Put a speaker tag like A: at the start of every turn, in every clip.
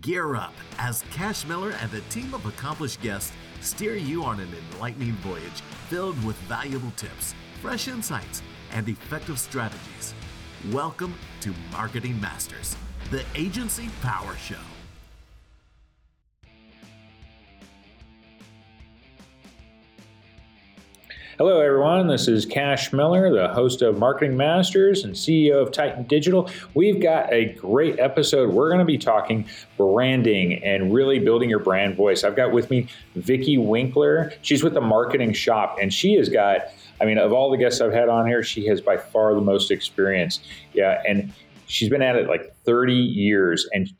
A: Gear up as Cash Miller and a team of accomplished guests steer you on an enlightening voyage filled with valuable tips, fresh insights, and effective strategies. Welcome to Marketing Masters, the Agency Power Show.
B: Hello, everyone. This is Cash Miller, the host of Marketing Masters and CEO of Titan Digital. We've got a great episode. We're going to be talking branding and really building your brand voice. I've got with me Vicky Winkler. She's with the Marketing Shop, and she has got, I mean, of all the guests I've had on here, she has by far the most experience. Yeah, and she's been at it like 30 years, and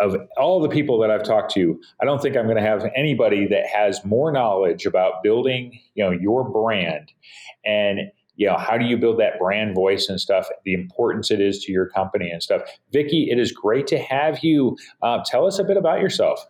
B: of all the people that I've talked to, I don't think I'm going to have anybody that has more knowledge about building, you know, your brand and you know how do you build that brand voice and stuff the importance it is to your company and stuff vicky it is great to have you uh, tell us a bit about yourself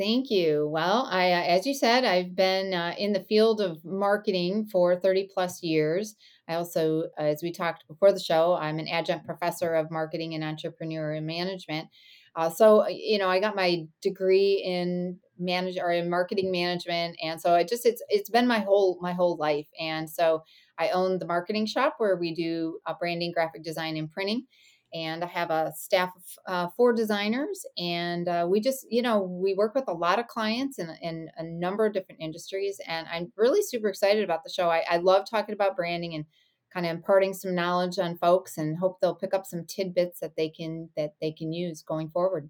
C: Thank you. Well, I, uh, as you said, I've been uh, in the field of marketing for 30 plus years. I also, as we talked before the show, I'm an adjunct professor of marketing and entrepreneurial management. Uh, so you know, I got my degree in manage or in marketing management, and so I just it's it's been my whole my whole life. And so I own the marketing shop where we do uh, branding, graphic design, and printing. And I have a staff of uh, four designers, and uh, we just you know we work with a lot of clients in, in a number of different industries. And I'm really super excited about the show. I, I love talking about branding and kind of imparting some knowledge on folks and hope they'll pick up some tidbits that they can that they can use going forward.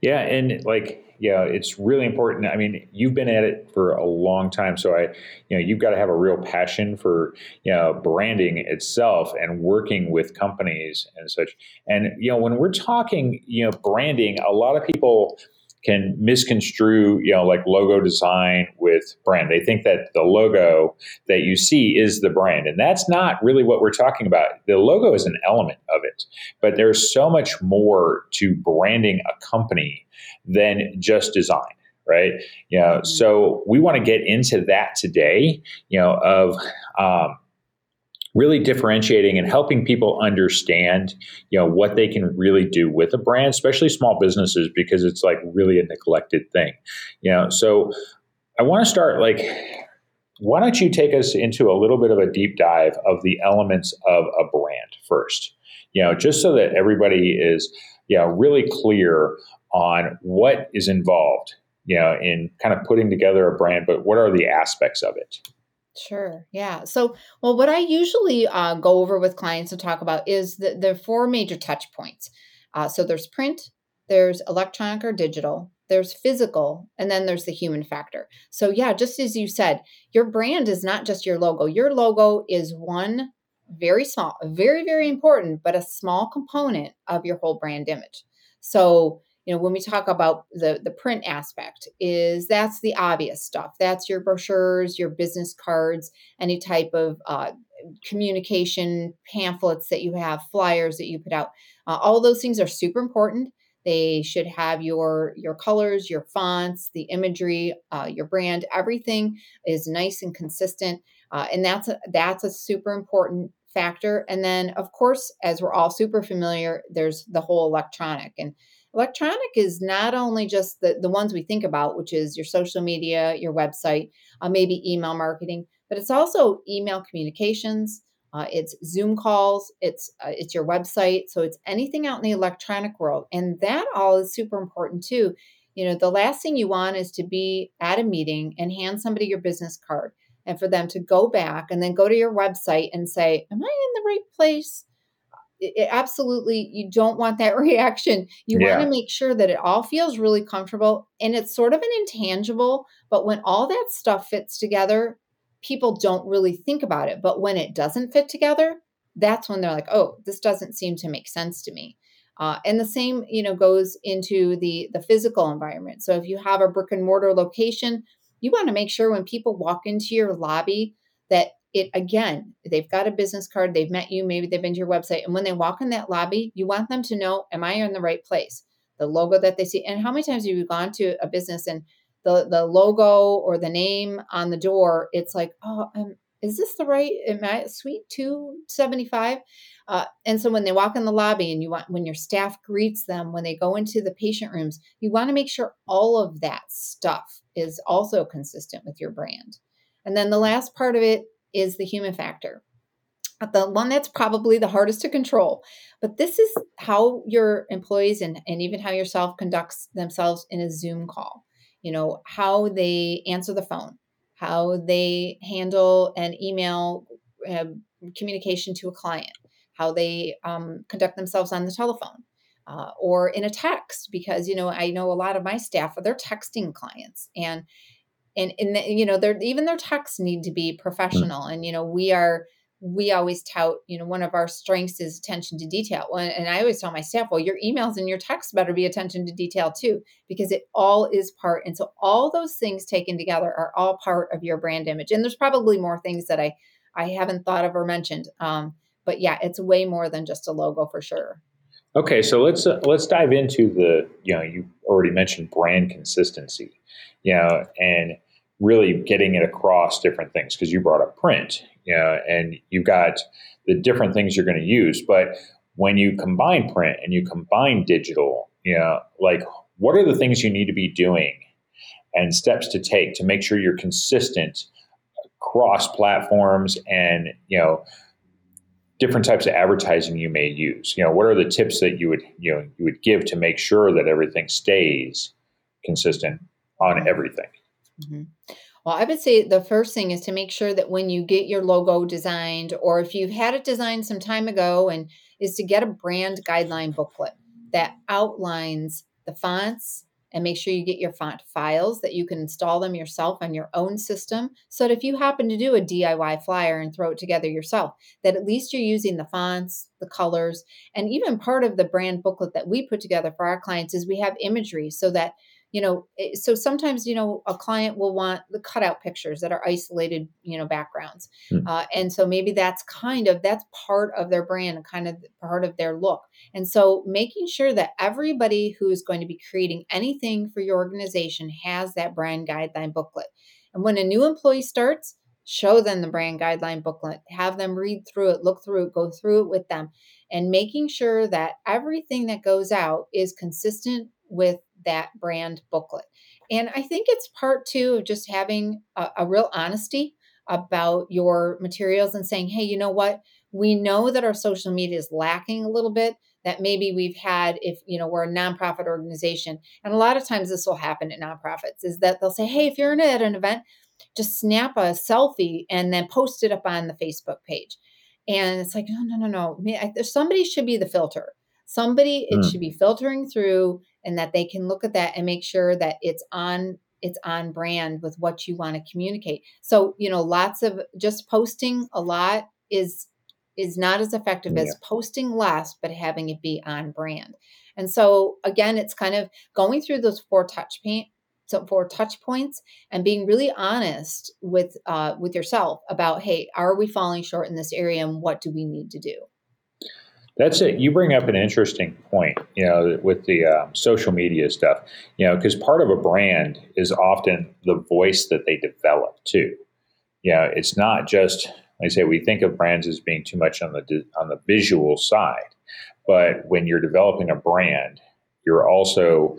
B: Yeah and like yeah it's really important i mean you've been at it for a long time so i you know you've got to have a real passion for you know branding itself and working with companies and such. And you know when we're talking you know branding a lot of people can misconstrue, you know, like logo design with brand. They think that the logo that you see is the brand, and that's not really what we're talking about. The logo is an element of it, but there's so much more to branding a company than just design right? You know, mm-hmm. so we want to get into that today, you know, of um, really differentiating and helping people understand you know what they can really do with a brand especially small businesses because it's like really a neglected thing you know? So i want to start like why don't you take us into a little bit of a deep dive of the elements of a brand first you know just so that everybody is you know really clear on what is involved you know in kind of putting together a brand but what are the aspects of it
C: Sure. Yeah. So, well, what I usually uh, go over with clients and talk about is the, the four major touch points. Uh, so there's print, there's electronic or digital, there's physical, and then there's the human factor. So, yeah, just as you said, your brand is not just your logo. Your logo is one very small, very, very important, but a small component of your whole brand image. So, you know when we talk about the the print aspect is that's the obvious stuff. That's your brochures your business cards any type of uh, communication pamphlets that you have flyers that you put out. Uh, all those things are super important. They should have your your colors your fonts the imagery uh, your brand. Everything is nice and consistent uh, and that's a, that's a super important factor. And then of course as we're all super familiar there's the whole electronic. And Electronic is not only just the, the ones we think about, which is your social media, your website, uh, maybe email marketing, but it's also email communications. Uh, it's Zoom calls. It's uh, it's your website. So it's anything out in the electronic world, and that all is super important too. You know, the last thing you want is to be at a meeting and hand somebody your business card, and for them to go back and then go to your website and say, "Am I in the right place? It, absolutely you don't want that reaction. You yeah. want to make sure that it all feels really comfortable and it's sort of an intangible but when all that stuff fits together people don't really think about it. But when it doesn't fit together that's when they're like oh this doesn't seem to make sense to me. Uh, and the same you know goes into the the physical environment. So if you have a brick and mortar location you want to make sure when people walk into your lobby that it again, they've got a business card, they've met you, maybe they've been to your website. And when they walk in that lobby, you want them to know, am I in the right place? The logo that they see. And how many times have you gone to a business and the, the logo or the name on the door, it's like, oh, um, is this the right am I suite 275? Uh, and so when they walk in the lobby and you want when your staff greets them when they go into the patient rooms, you want to make sure all of that stuff is also consistent with your brand. And then the last part of it is the human factor. The one that's probably the hardest to control. But this is how your employees and, and even how yourself conducts themselves in a Zoom call. You know, how they answer the phone, how they handle an email uh, communication to a client, how they um, conduct themselves on the telephone. Uh, or in a text because you know i know a lot of my staff they're texting clients and and and you know even their texts need to be mm. professional and you know we are we always tout, you know, one of our strengths is attention to detail. And I always tell my staff, well, your emails and your texts better be attention to detail too, because it all is part. And so all those things taken together are all part of your brand image. And there's probably more things that I I haven't thought of or mentioned. Um, but yeah, it's way more than just a logo for sure.
B: Okay, so let's uh, let's dive into the you know you already mentioned brand consistency, you know, and really getting it across different things because you brought up print, you know, and you've got the different things you're going to use. But when you combine print and you combine digital, you know, like what are the things you need to be doing and steps to take to make sure you're consistent across platforms and, you know, different types of advertising you may use. You know, what are the tips that you would, you know, you would give to make sure that everything stays consistent on everything?
C: Mm-hmm. Well, I would say the first thing is to make sure that when you get your logo designed, or if you've had it designed some time ago, and is to get a brand guideline booklet that outlines the fonts and make sure you get your font files that you can install them yourself on your own system so that if you happen to do a DIY flyer and throw it together yourself that at least you're using the fonts the colors and even part of the brand booklet that we put together for our clients is we have imagery so that you know eh, so sometimes you know a client will want the cutout pictures that are isolated you know backgrounds. Mm. uh, and so maybe that's kind of that's part of their brand and kind of part of their look. And so making sure that everybody who is going to be creating anything for your organization has that brand guideline booklet. And when a new employee starts show them the brand guideline booklet have them read through it look through it go through it with them. And making sure that everything that goes out is consistent with that brand booklet. And I think it's part two of just having a, a real honesty about your materials and saying, hey, you know what? We know that our social media is lacking a little bit that maybe we've had if you know we're a nonprofit organization and a lot of times this will happen at nonprofits is that they'll say hey if you're at an event just snap a selfie and then post it up on the facebook page and it's like no no no no somebody should be the filter somebody it mm. should be filtering through and that they can look at that and make sure that it's on it's on brand with what you want to communicate. So you know lots of just posting a lot is is not as effective yeah. as posting less but having it be on brand. And so again it's kind of going through those four touch paint so four touch points and being really honest with uh, with yourself about hey are we falling short in this area and what do we need to do
B: that's it. You bring up an interesting point, you know, with the um, social media stuff, you know, because part of a brand is often the voice that they develop too. You know, it's not just, like I say, we think of brands as being too much on the on the visual side, but when you're developing a brand, you're also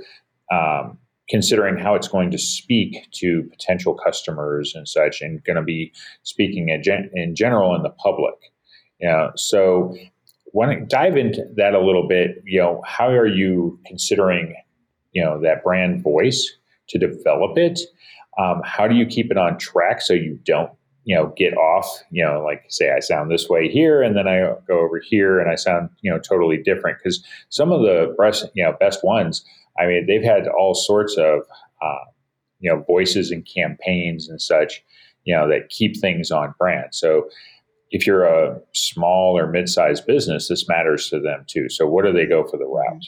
B: um, considering how it's going to speak to potential customers and such, and going to be speaking in, gen- in general in the public. You know, so want to dive into that a little bit. You know, how are you considering, you know, that brand voice to develop it? Um, how do you keep it on track so you don't, you know, get off? You know, like say I sound this way here, and then I go over here and I sound, you know, totally different. Because some of the best, you know, best ones, I mean, they've had all sorts of, uh, you know, voices and campaigns and such, you know, that keep things on brand. So if you're a small or mid-sized business, this matters to them too. So what do they go for the route?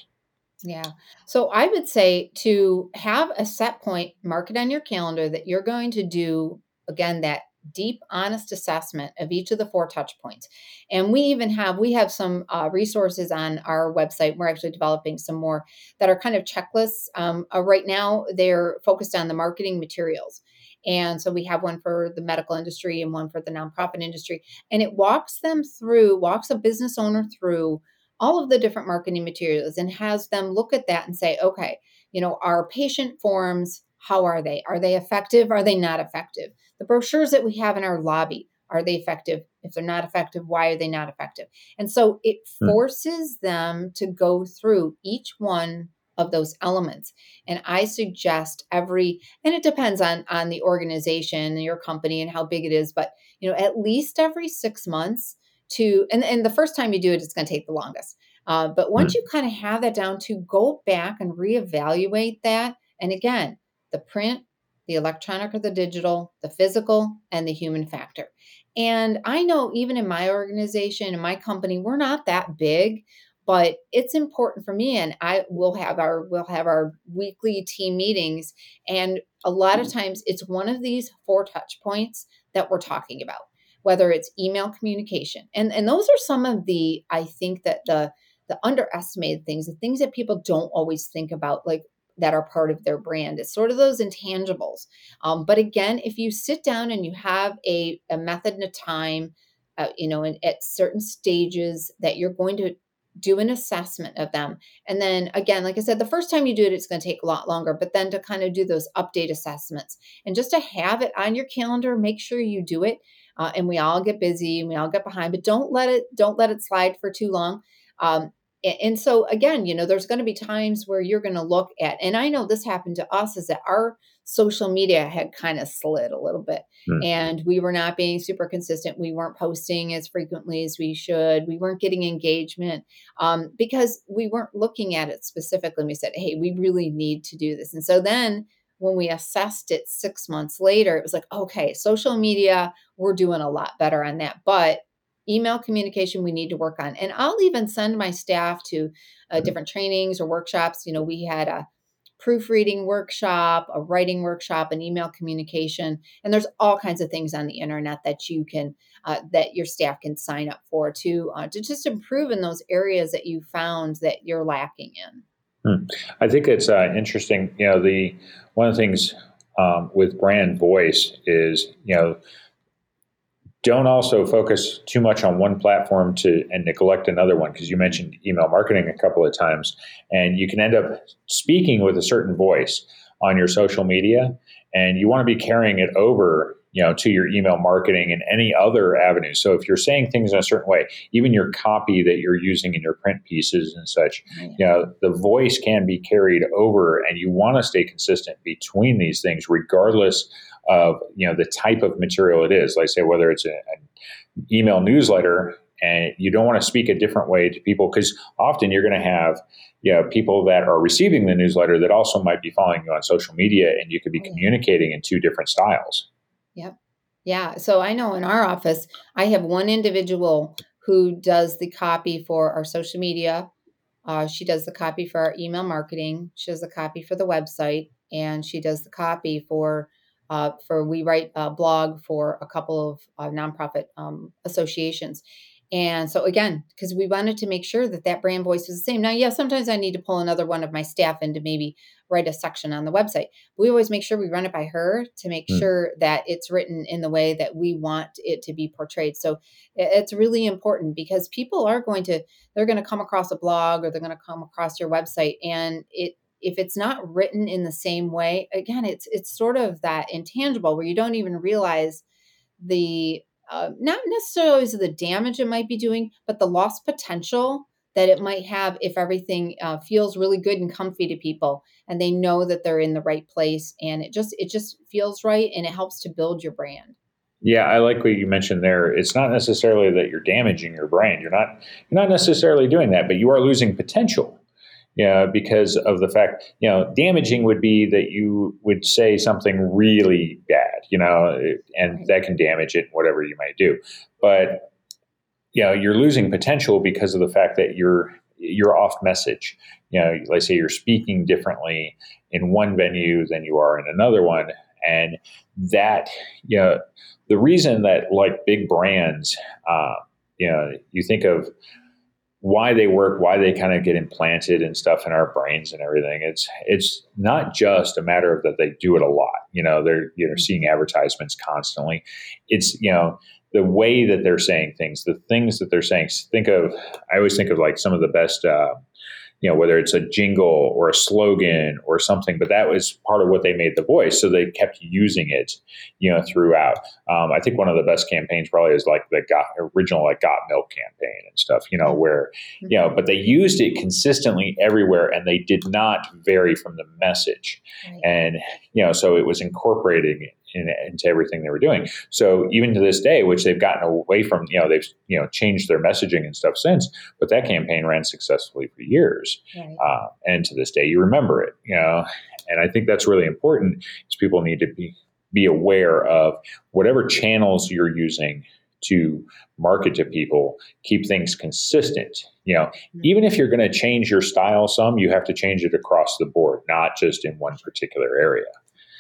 C: Yeah. So I would say to have a set point, mark it on your calendar that you're going to do again that deep honest assessment of each of the four touch points and we even have we have some uh, resources on our website we're actually developing some more that are kind of checklists um, uh, right now they're focused on the marketing materials And so we have one for the medical industry and one for the nonprofit industry. And it walks them through, walks a business owner through all of the different marketing materials and has them look at that and say, okay, you know, our patient forms, how are they? Are they effective? Are they not effective? The brochures that we have in our lobby, are they effective? If they're not effective, why are they not effective? And so it hmm. forces them to go through each one of those elements. And i suggest every and it depends on on the organization and your company and how big it is but you know at least every six months to and, and the first time you do it it's going to take the longest. Uh, but once mm. you kind of have that down to go back and reevaluate that and again the print the electronic or the digital the physical and the human factor. And i know even in my organization in my company we're not that big but it's important for me and i will have our we'll have our weekly team meetings and a lot of times it's one of these four touch points that we're talking about whether it's email communication and and those are some of the i think that the the underestimated things the things that people don't always think about like that are part of their brand. It's sort of those intangibles um, but again if you sit down and you have a, a method and a time uh, you know and at certain stages that you're going to do an assessment of them. And then again, like I said, the first time you do it, it's going to take a lot longer, but then to kind of do those update assessments and just to have it on your calendar, make sure you do it. Uh, and we all get busy and we all get behind, but don't let it, don't let it slide for too long. Um, and, so again, you know, there's going to be times where you're going to look at, and I know this happened to us is that our social media had kind of slid a little bit mm. and we were not being super consistent. We weren't posting as frequently as we should. We weren't getting engagement um, because we weren't looking at it specifically. And we said, hey, we really need to do this. And so then when we assessed it six months later, it was like, okay, social media, we're doing a lot better on that. But email communication we need to work on and i'll even send my staff to uh, hmm. different trainings or workshops you know we had a proofreading workshop, a writing workshop, an email communication, and there's all kinds of things on the internet that you can uh, that your staff can sign up for to uh, to just improve in those areas that you found that you're lacking in.
B: Hmm. I think it's uh, interesting. You know, the one of the things um, with brand voice is you know don't also focus too much on one platform to and neglect another one because you mentioned email marketing a couple of times and you can end up speaking with a certain voice on your social media and you want to be carrying it over you know to your email marketing and any other avenue so if you're saying things in a certain way even your copy that you're using in your print pieces and such mm. you know the voice can be carried over and you want to stay consistent between these things regardless of you know the type of material it is. Like say whether it's an email newsletter, and you don't want to speak a different way to people because often you're going to have you know, people that are receiving the newsletter that also might be following you on social media, and you could be communicating in two different styles.
C: Yep. Yeah. So I know in our office, I have one individual who does the copy for our social media. Uh, she does the copy for our email marketing. She does the copy for the website, and she does the copy for uh, for we write a blog for a couple of uh, nonprofit um, associations. And so again, because we wanted to make sure that that brand voice was the same. Now, yeah, sometimes I need to pull another one of my staff in to maybe write a section on the website. We always make sure we run it by her to make mm. sure that it's written in the way that we want it to be portrayed. So it's really important because people are going to they're going to come across a blog or they're going to come across your website and it if it's not written in the same way again it's it's sort of that intangible where you don't even realize the uh, not necessarily the damage it might be doing but the lost potential that it might have if everything uh, feels really good and comfy to people and they know that they're in the right place and it just it just feels right and it helps to build your brand
B: yeah, I like what you mentioned there. It's not necessarily that you're damaging your brand. You're not you're not necessarily doing that, but you are losing potential you know, because of the fact, you know, damaging would be that you would say something really bad, you know, and that can damage it, whatever you might do. But, you know, you're losing potential because of the fact that you're you're off message. You know, let's say you're speaking differently in one venue than you are in another one, and that, you know, the reason that like big brands, uh, you know, you think of why they work, why they kind of get implanted and stuff in our brains and everything. It's it's not just a matter of that they do it a lot. You know, they're you know seeing advertisements constantly. It's you know the way that they're saying things, the things that they're saying. Think of I always think of like some of the best. Uh, you know, whether it's a jingle or a slogan or something, but that was part of what they made the voice. So they kept using it, you know, throughout. Um, I think one of the best campaigns probably is like the got, original like Got Milk campaign and stuff, you know, mm-hmm. where, you know, but they used it consistently everywhere and they did not vary from the message. Right. And, you know, so it was incorporating in, into everything they were doing. So even to this day, which they've gotten away from, you know, they've you know changed their messaging and stuff since, but that campaign ran successfully for years, right. uh, and to this day, you remember it, you know. And I think that's really important. Is people need to be be aware of whatever channels you're using to market to people, keep things consistent. You know, mm-hmm. even if you're going to change your style some, you have to change it across the board, not just in one particular area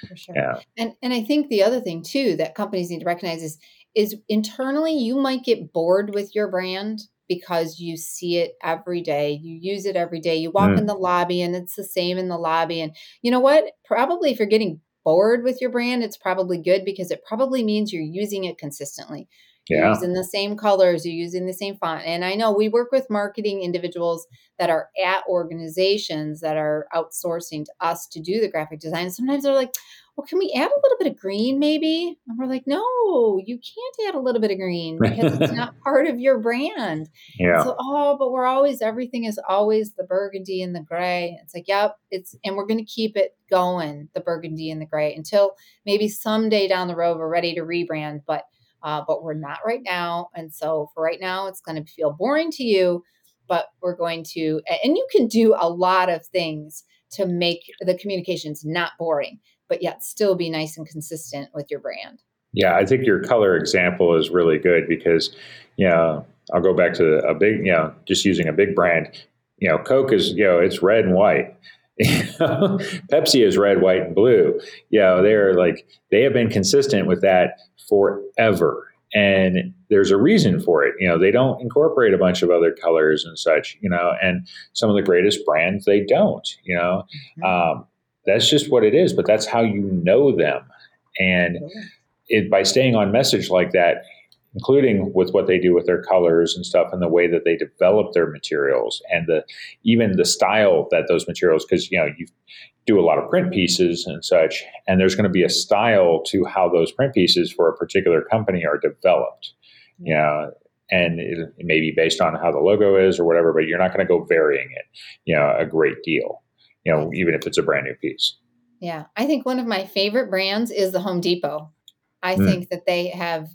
C: for sure. Yeah. And and I think the other thing too that companies need to recognize is is internally you might get bored with your brand because you see it every day. You use it every day. You walk mm. in the lobby and it's the same in the lobby. And you know what? Probably if you're getting bored with your brand, it's probably good because it probably means you're using it consistently. You're yeah. using the same colors, you're using the same font. And I know we work with marketing individuals that are at organizations that are outsourcing to us to do the graphic design. Sometimes they're like, well, can we add a little bit of green maybe? And we're like, no, you can't add a little bit of green because it's not part of your brand. Yeah. So, oh, but we're always, everything is always the burgundy and the gray. It's like, yep, it's, and we're going to keep it going, the burgundy and the gray until maybe someday down the road we're ready to rebrand. But uh, but we're not right now. And so for right now, it's going to feel boring to you, but we're going to, and you can do a lot of things to make the communications not boring, but yet still be nice and consistent with your brand.
B: Yeah, I think your color example is really good because, you know, I'll go back to a big, you know, just using a big brand. You know, Coke is, you know, it's red and white. Pepsi is red, white, and blue. You know, they're like they have been consistent with that forever. And there's a reason for it. You know, they don't incorporate a bunch of other colors and such, you know, and some of the greatest brands, they don't, you know. Mm-hmm. Um, that's just what it is, but that's how you know them. And it, by staying on message like that, including with what they do with their colors and stuff and the way that they develop their materials and the even the style that those materials because you know you do a lot of print pieces and such and there's going to be a style to how those print pieces for a particular company are developed. You know and it, it may be based on how the logo is or whatever but you're not going to go varying it you know a great deal you know even if it's a brand new piece.
C: Yeah i think one of my favorite brands is the home depot. I mm. think that they have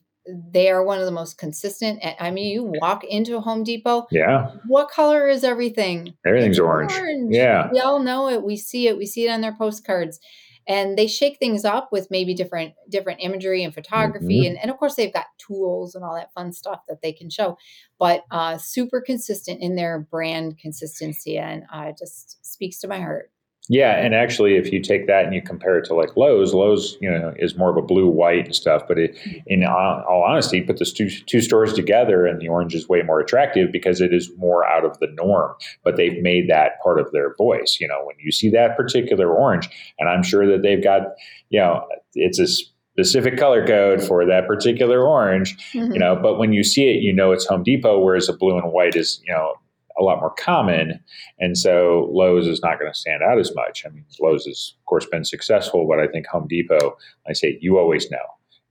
C: they are one of the most consistent. I mean, you walk into a Home Depot.
B: Yeah.
C: What color is everything?
B: Everything's orange. orange. Yeah.
C: We all know it. We see it. We see it on their postcards. And they shake things up with maybe different different imagery and photography, mm-hmm. and, and of course they've got tools and all that fun stuff that they can show. But uh, super consistent in their brand consistency, and uh, just speaks to my heart.
B: Yeah, and actually, if you take that and you compare it to like Lowe's, Lowe's you know is more of a blue white and stuff. But it, in all honesty, put the two, two stores together, and the orange is way more attractive because it is more out of the norm. But they've made that part of their voice. You know, when you see that particular orange, and I'm sure that they've got you know it's a specific color code for that particular orange. Mm-hmm. You know, but when you see it, you know it's Home Depot, whereas a blue and white is you know a lot more common. And so Lowe's is not going to stand out as much. I mean, Lowe's has, of course, been successful, but I think Home Depot, I say, you always know.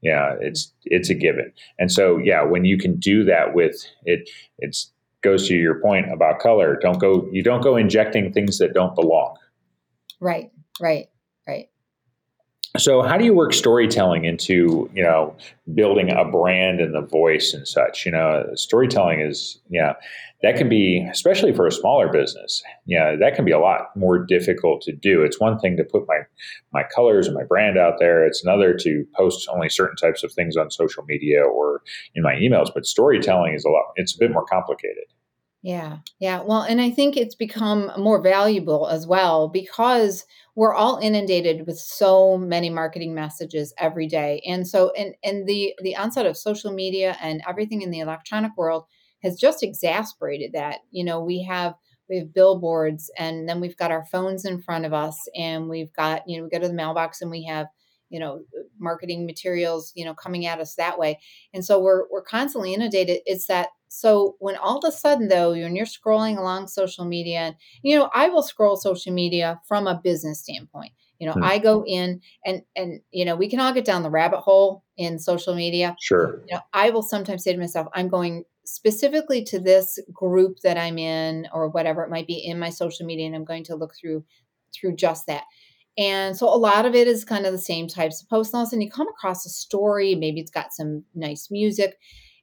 B: Yeah, it's it's a given. And so, yeah, when you can do that with it, it's goes to your point about color. Don't go you don't go injecting things that don't belong.
C: Right, right, right.
B: So, how do you work storytelling into you know building a brand and the voice and such? You know, storytelling is yeah, that can be especially for a smaller business. Yeah, that can be a lot more difficult to do. It's one thing to put my my colors and my brand out there. It's another to post only certain types of things on social media or in my emails. But storytelling is a lot. It's a bit more complicated.
C: Yeah, yeah. Well, and I think it's become more valuable as well because we're all inundated with so many marketing messages every day and so and and the the onset of social media and everything in the electronic world has just exasperated that. You know, we have we have billboards and then we've got our phones in front of us and we've got, you know, we go to the mailbox and we have you know marketing materials you know coming at us that way. And so we're we're constantly inundated. It's that so when all of a sudden though when you're scrolling along social media and you know i will scroll social media from a business standpoint. You know hmm. i go in and and you know we can all get down the rabbit hole in social media.
B: Sure.
C: You know i will sometimes say to myself i'm going specifically to this group that i'm in or whatever it might be in my social media and i'm going to look through through just that and so a lot of it is kind of the same types of posts. And you come across a story, maybe it's got some nice music.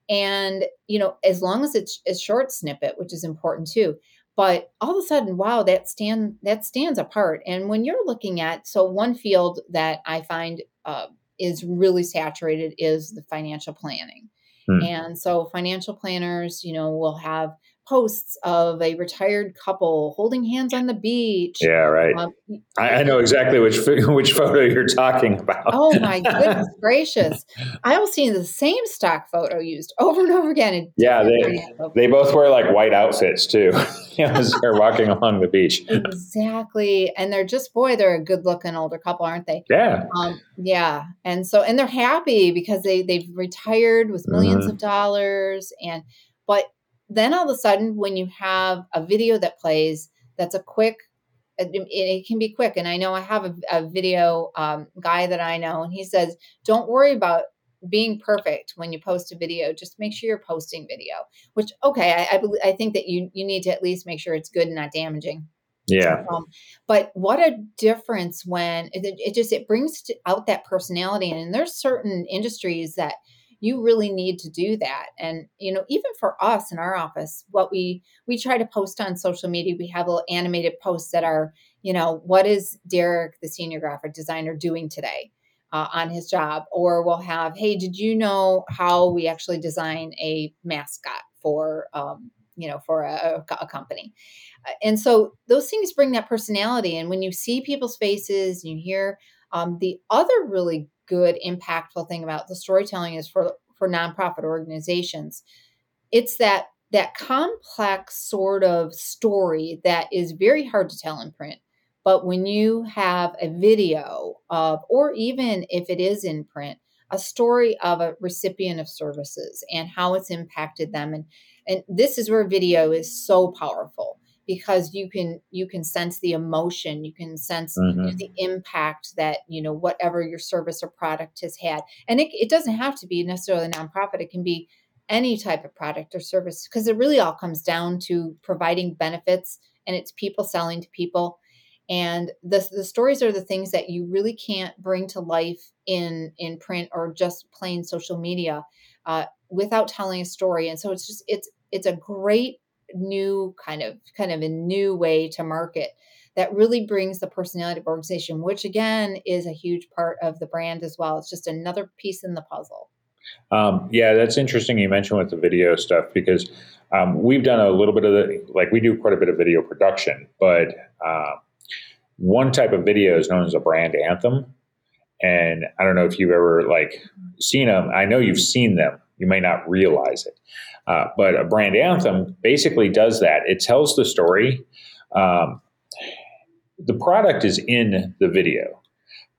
C: And, you know, as long as it's a short snippet, which is important too. But all of a sudden, wow, that stand that stands apart. And when you're looking at so one field that I find uh, is really saturated is the financial planning. Hmm. And so financial planners, you know, will have posts of a retired couple holding hands on the beach.
B: Yeah, right. Um, I, I, know exactly which which photo you're talking about.
C: oh my goodness gracious! I will see the same stock photo used over and over again.
B: Yeah, they they both wear like white outfits too. as they're walking along the beach.
C: Exactly, and they're just boy, they're a good looking older couple, aren't they?
B: Yeah.
C: Um, yeah, and so and they're happy because they they've retired with 1000000s mm-hmm. of dollars and but then all of a sudden, when you have a video that plays that's a quick, it, it can be quick. And I know I have a, a video um, guy that I know, and he says, don't worry about being perfect when you post a video. Just make sure you're posting video which okay i i, I think that you you need to at least make sure it's good and not damaging.
B: Yeah.
C: Um, but what a difference when it, it just it brings out that personality. And there's certain industries that you really need to do that. And you know even for us in our office what we we try to post on social media we have little animated posts that are you know what is derek the senior graphic designer doing today uh, on his job? Or we'll have hey did you know how we actually design a mascot for um, you know for a, a, company. Uh, and so those things bring that personality and when you see people's faces and you hear um, the other really good impactful thing about the storytelling is for for nonprofit organizations it's that that complex sort of story that is very hard to tell in print. But when you have a video of or even if it is in print a story of a recipient of services and how it's impacted them and and this is where video is so powerful because you can you can sense the emotion you can sense mm-hmm. the impact that you know whatever your service or product has had and it, it doesn't have to be necessarily a nonprofit it can be any type of product or service because it really all comes down to providing benefits and it's people selling to people and the, the stories are the things that you really can't bring to life in in print or just plain social media uh, without telling a story and so it's just it's it's a great new kind of kind of a new way to market that really brings the personality of organization, which again is a huge part of the brand as well. It's just another piece in the puzzle.
B: Um, yeah, that's interesting. You mentioned with the video stuff because um, we've done a little bit of the like we do quite a bit of video production, but uh, one type of video is known as a brand anthem. And I don't know if you've ever like seen them. I know you've seen them. You may not realize it. Uh, but a brand anthem basically does that. It tells the story. Um, the product is in the video,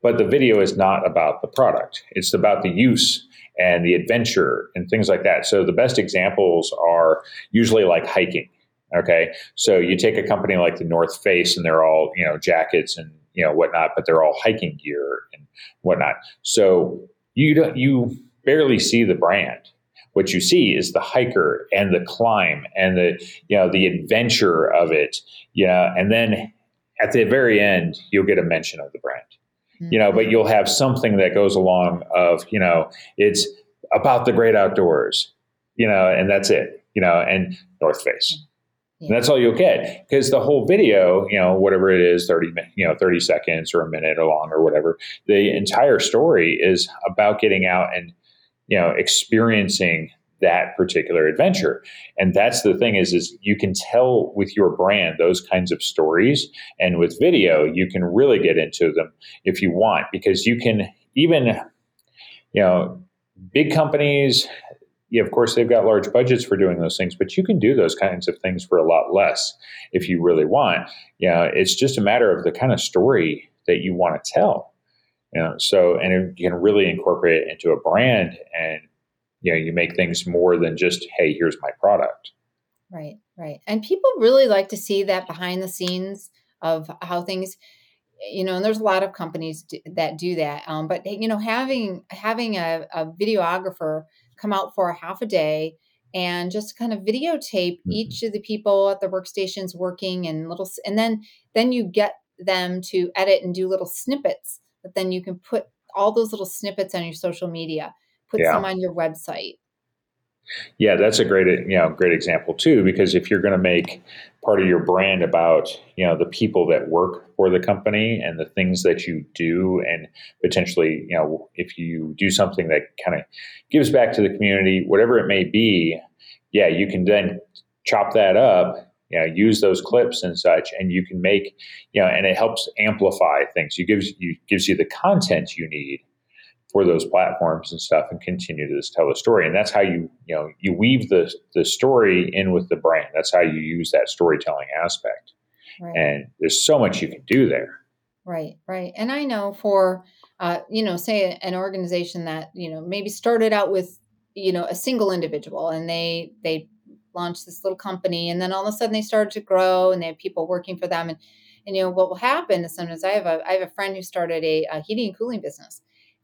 B: but the video is not about the product. It's about the use and the adventure and things like that. So the best examples are usually like hiking. Okay, so you take a company like the North Face, and they're all you know jackets and you know whatnot, but they're all hiking gear and whatnot. So you don't you barely see the brand what you see is the hiker and the climb and the you know the adventure of it yeah and then at the very end you'll get a mention of the brand mm-hmm. you know but you'll have something that goes along of you know it's about the great outdoors you know and that's it you know and north face. And that's all you'll get. Because the whole video you know whatever it is 30 you know 30 seconds or a minute or long or whatever the entire story is about getting out and you know experiencing that particular adventure. And that's the thing is is you can tell with your brand those kinds of stories. And with video you can really get into them if you want because you can even you know big companies yeah, of course, they've got large budgets for doing those things, but you can do those kinds of things for a lot less if you really want. Yeah, you know, it's just a matter of the kind of story that you want to tell. You know, so and you can really incorporate it into a brand, and you know, you make things more than just, hey, here's my product.
C: Right, right, and people really like to see that behind the scenes of how things you know, and there's a lot of companies that do that. Um, but you know, having having a, a, videographer come out for a half a day and just kind of videotape mm-hmm. each of the people at the workstations working and little, and then then you get them to edit and do little snippets. But then you can put all those little snippets on your social media, put yeah. some on your website.
B: Yeah, that's a great you know great example too because if you're going to make part of your brand about you know the people that work for the company and the things that you do and potentially you know if you do something that kind of gives back to the community whatever it may be yeah you can then chop that up you know, use those clips and such and you can make you know and it helps amplify things. You gives you gives you the content you need for those platforms and stuff and continue to tell the story. And that's how you, you know, you weave the, the story in with the brand. That's how you use that storytelling aspect. Right. And there's so much you can do there.
C: Right, right. And I know for, uh, you know, say an organization that, you know, maybe started out with, you know, a single individual and they, they launched this little company and then all of a sudden they started to grow and they have people working for them. And, and you know, what will happen is sometimes I have a, I have a friend who started a, a heating and cooling business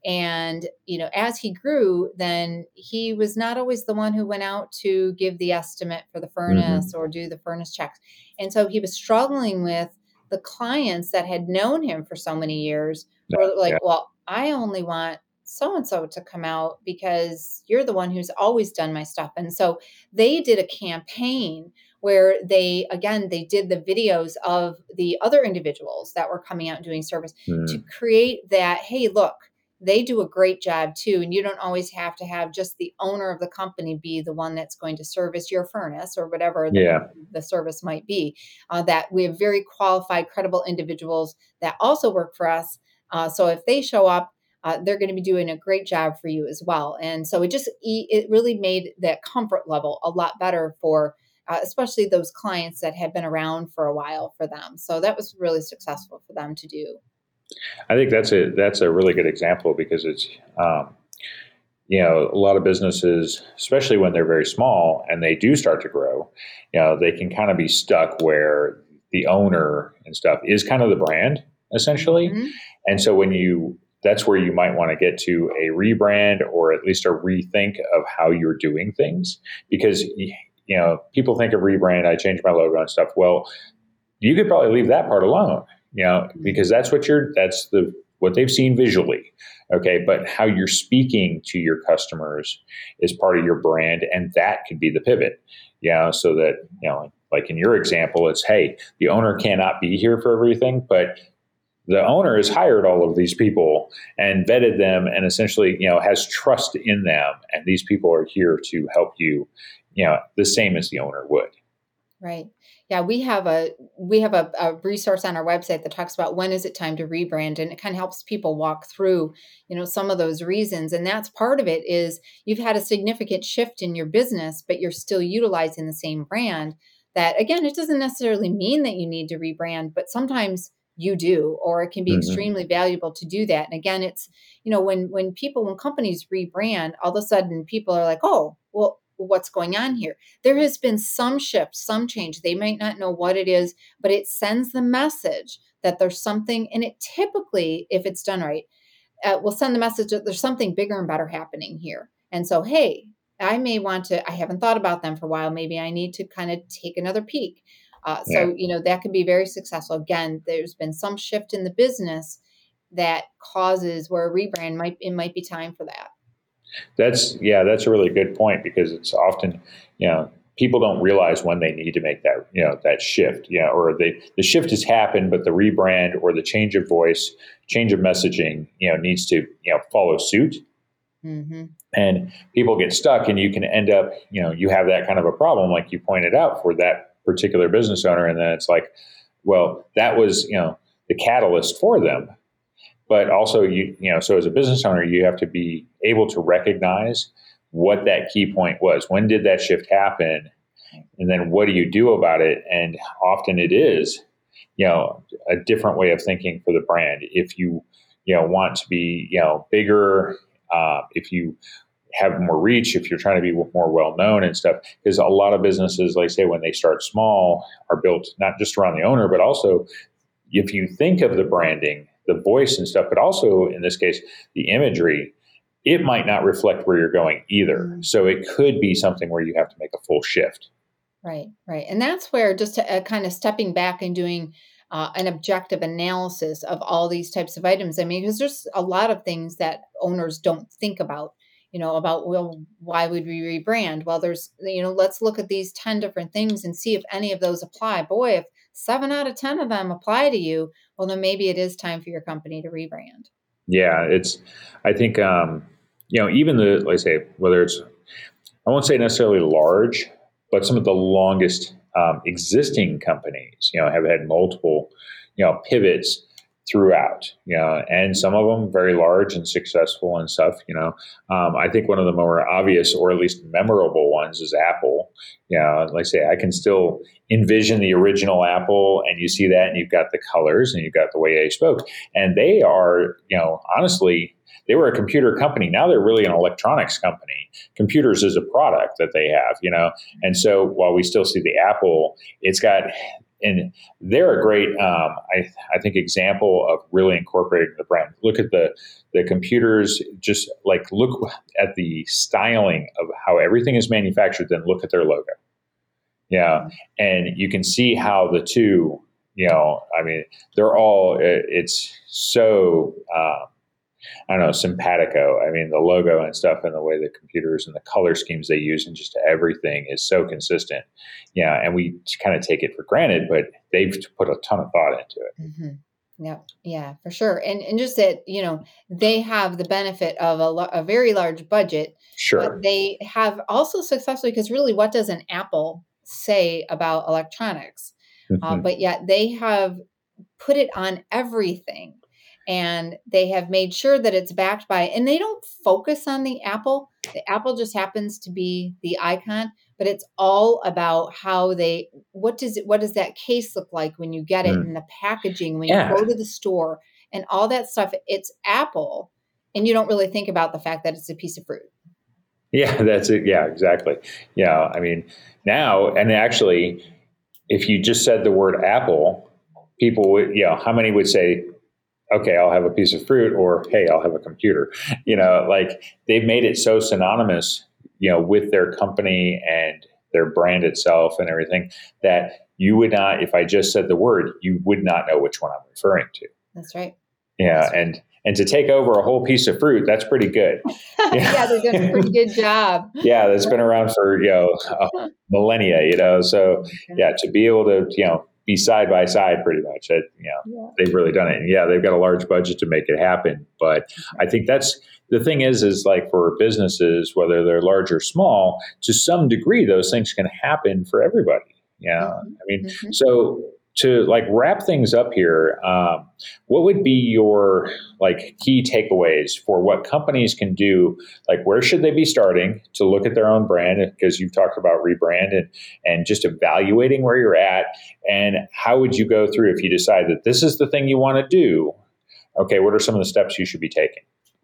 C: and you know as he grew then he was not always the one who went out to give the estimate for the furnace mm-hmm. or do the furnace checks and so he was struggling with the clients that had known him for so many years were like yeah. well i only want so and so to come out because you're the one who's always done my stuff and so they did a campaign where they again they did the videos of the other individuals that were coming out and doing service mm. to create that hey look they do a great job too. And you don't always have to have just the owner of the company be the one that's going to service your furnace or whatever the, yeah. the service might be. Uh, that we have very qualified, credible individuals that also work for us. Uh, so if they show up, uh, they're going to be doing a great job for you as well. And so it just it really made that comfort level a lot better for. Uh, especially those clients that had been around for a while for them. So that was really successful for them to do.
B: I think that's a that's a really good example because it's um, you know a lot of businesses, especially when they're very small and they do start to grow, you know they can kind of be stuck where the owner and stuff is kind of the brand essentially, mm-hmm. and so when you that's where you might want to get to a rebrand or at least a rethink of how you're doing things because you know people think of rebrand i change my logo and stuff. Well you could probably leave that part alone you know, because that's what you're, that's the, what they've seen visually. Okay. But how you're speaking to your customers is part of your brand. And that could be the pivot, you know, so that, you know, like in your example, it's, hey, the owner cannot be here for everything, but the owner has hired all of these people and vetted them and essentially, you know, has trust in them. And these people are here to help you, you know, the same as the owner would.
C: Right. Yeah, we have a we have a, a, resource on our website that talks about when is it time to rebrand, and it kind of helps people walk through, you know, some of those reasons. And that's part of it is you've had a significant shift in your business, but you're still utilizing the same brand. That again, it doesn't necessarily mean that you need to rebrand, but sometimes you do or it can be mm-hmm. extremely valuable to do that and again it's you know when when people when companies rebrand all of a sudden people are like oh well what's going on here. There has been some shift, some change. They might not know what it is, but it sends the message that there's something, and it typically, if it's done right, uh, will send the message that there's something bigger and better happening here. And so, hey, I may want to, I haven't thought about them for a while. Maybe I need to kind of take another peek. Uh, so, yeah. you know, that can be very successful. Again, there's been some shift in the business that causes where a rebrand might, it might be time for that.
B: That's yeah, that's a really good point because it's often you know people don't realize when they need to make that you know that shift you know or they the shift has happened but the rebrand or the change of voice change of messaging you know needs to you know follow suit. Mm-hmm. and people get stuck and you can end up you know you have that kind of a problem like you pointed out for that particular business owner. And then it's like well that was you know the catalyst for them but also you you know so as a business owner you have to be able to recognize what that key point was. When did that shift happen? And then what do you do about it? And often it is, you know, a different way of thinking for the brand. If you, you know, want to be, you know, bigger, uh, if you have more reach, if you're trying to be more well known and stuff, because a lot of businesses, like say, when they start small, are built not just around the owner, but also if you think of the branding, the voice and stuff, but also in this case, the imagery, it might not reflect where you're going either. Mm-hmm. So it could be something where you have to make a full shift.
C: Right, right. And that's where just to, uh, kind of stepping back and doing uh, an objective analysis of all these types of items. I mean, because there's a lot of things that owners don't think about, you know, about, well, why would we rebrand? Well, there's, you know, let's look at these 10 different things and see if any of those apply. Boy, if seven out of 10 of them apply to you, well, then maybe it is time for your company to rebrand.
B: Yeah, it's, I think, um, you know, even the, like I say, whether it's, I won't say necessarily large, but some of the longest um, existing companies, you know, have had multiple, you know, pivots throughout, know, and some of them very large and successful and stuff, you know. Um, I think one of the more obvious or at least memorable ones is Apple. You know, like I say, I can still envision the original Apple and you see that and you've got the colors and you've got the way they spoke. And they are, you know, honestly, they were a computer company. Now they're really an electronics company. Computers is a product that they have, you know. And so while we still see the Apple, it's got and they're a great, um, I, I think, example of really incorporating the brand. Look at the the computers, just like look at the styling of how everything is manufactured. Then look at their logo. Yeah, and you can see how the two, you know, I mean, they're all. It's so. Uh, I don't know, simpatico. I mean, the logo and stuff and the way the computers and the color schemes they use and just everything is so consistent. Yeah. And we kind of take it for granted, but they've put a ton of thought into it.
C: Mm-hmm. Yeah, yeah, for sure. And and just that you know they have the benefit of a, a very large budget.
B: Sure.
C: they have also successfully because really, what does an Apple say about electronics? Uh, mm-hmm. Uh, but yet they have put it on everything and they have made sure that it's backed by and they don't focus on the apple. The apple just happens to be the icon but it's all about how they what does it what does that case look like when you get it mm. in the packaging when yeah. you go to the store and all that stuff? It's apple and you don't really think about the fact that it's a piece of fruit.
B: Yeah that's it. Yeah exactly. Yeah i mean now and actually if you just said the word apple people would you know how many would say okay, I'll have a piece of fruit or hey, I'll have a computer. You know, like they've made it so synonymous, you know, with their company and their brand itself and everything that you would not, if I just said the word, you would not know which one I'm referring to.
C: That's right.
B: Yeah.
C: That's right.
B: And and to take over a whole piece of fruit, that's pretty good.
C: Yeah, yeah they're doing a pretty good job.
B: yeah, that's been around for you know uh, millennia. You know, so oh yeah, to be able to you know be side by side pretty much. It, you know, yeah. they've really done it. And yeah, they've got a large budget to make it happen. But I think that's the thing is, is like for businesses, whether they're large or small, to some degree, those things can happen for everybody. Yeah. Mm-hmm. I mean, mm-hmm. so to like wrap things up here, um, what would be your like key takeaways for what companies can do? Like, where should they be starting to look at their own brand? Because you've talked about rebrand and and just evaluating where you're at, and how would you go through if you decide that this is the thing you want to do? Okay, what are some of the steps you should be taking?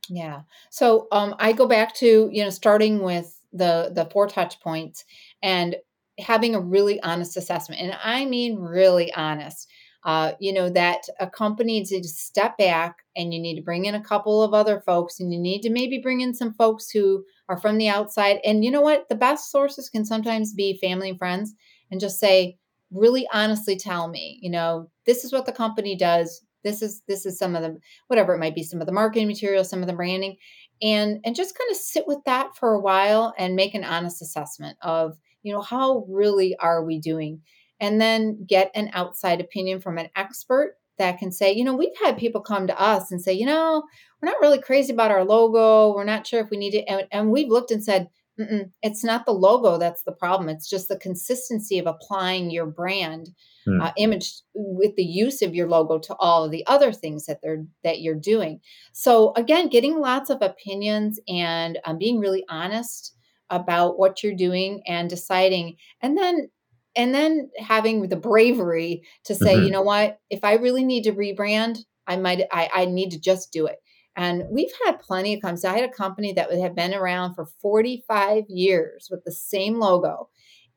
C: Yeah. So um, I go back to you know starting with the the four touch points and having a really honest assessment. And I mean, really honest. Uh, you know, that a company needs to step back and you need to bring in a couple of other folks and you need to maybe bring in some folks who are from the outside. And you know what? The best sources can sometimes be family and friends and just say, really honestly tell me, you know, this is what the company does. This is this is some of the whatever it might be, some of the marketing material, some of the branding, and and just kind of sit with that for a while and make an honest assessment of you know how really are we doing? And then get an outside opinion from an expert that can say you know we've had people come to us and say you know we're not really crazy about our logo. We're not sure if we need it and, and we've looked and said it's not the logo that's the problem. It's just the consistency of applying your brand hmm. uh, image with the use of your logo to all of the other things that they're that you're doing. So again getting lots of opinions and um, being really honest about what you're doing and deciding and then and then having the bravery to say mm-hmm. you know what? If i really need to rebrand i might I, I need to just do it. And we've had plenty of companies. I had a company that would have been around for 45 years with the same logo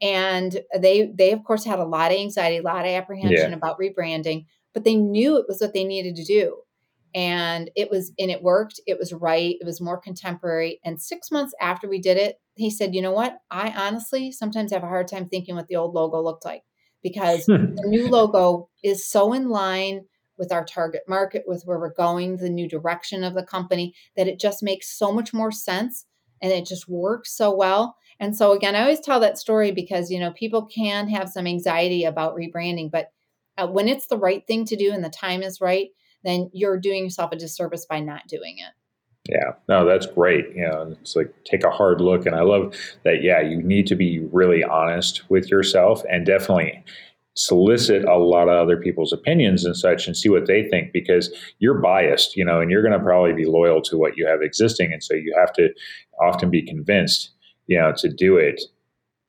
C: and they they of course had a lot of anxiety a lot of apprehension yeah. about rebranding but they knew it was what they needed to do. And it was and it worked. It was right. It was more contemporary. And six months after we did it he said you know what i honestly sometimes have a hard time thinking what the old logo looked like because hmm. the new logo is so in line with our target market with where we're going the new direction of the company that it just makes so much more sense and it just works so well and so again i always tell that story because you know people can have some anxiety about rebranding but uh, when it's the right thing to do and the time is right then you're doing yourself a disservice by not doing it.
B: Yeah, no, that's great. You know, it's like take a hard look. And I love that, yeah, you need to be really honest with yourself and definitely solicit a lot of other people's opinions and such and see what they think because you're biased, you know, and you're going to probably be loyal to what you have existing. And so you have to often be convinced, you know, to do it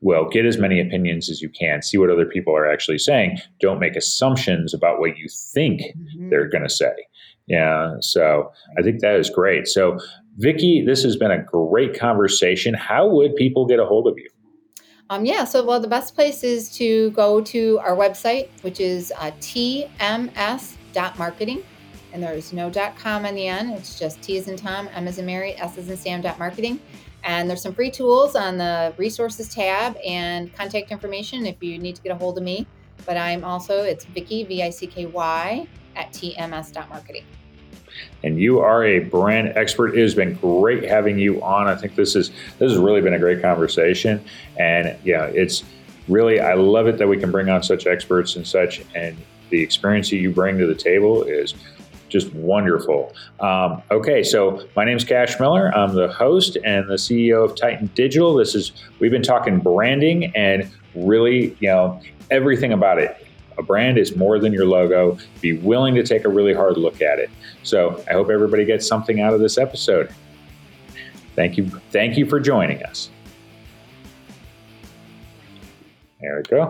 B: well, get as many opinions as you can, see what other people are actually saying. Don't make assumptions about what you think mm-hmm. they're going to say. Yeah, so I think that is great. So, Vicky, this has been a great conversation. How would people get a hold of you?
C: Um, yeah, so well, the best place is to go to our website, which is uh, tms.marketing. And there's no dot .com on the end. It's just T as in Tom, M as in Mary, S as in Sam marketing. And there's some free tools on the resources tab and contact information if you need to get a hold of me. But I'm also, it's Vicky, V I C K Y, at tms.marketing.
B: And you are a brand expert. It has been great having you on. I think this is this has really been a great conversation. And yeah, it's really I love it that we can bring on such experts and such and the experience that you bring to the table is just wonderful. Um, okay, so my name is Cash Miller. I'm the host and the CEO of Titan Digital. This is we've been talking branding and really, you know, everything about it. A brand is more than your logo. Be willing to take a really hard look at it. So I hope everybody gets something out of this episode. Thank you. Thank you for joining us. There we go.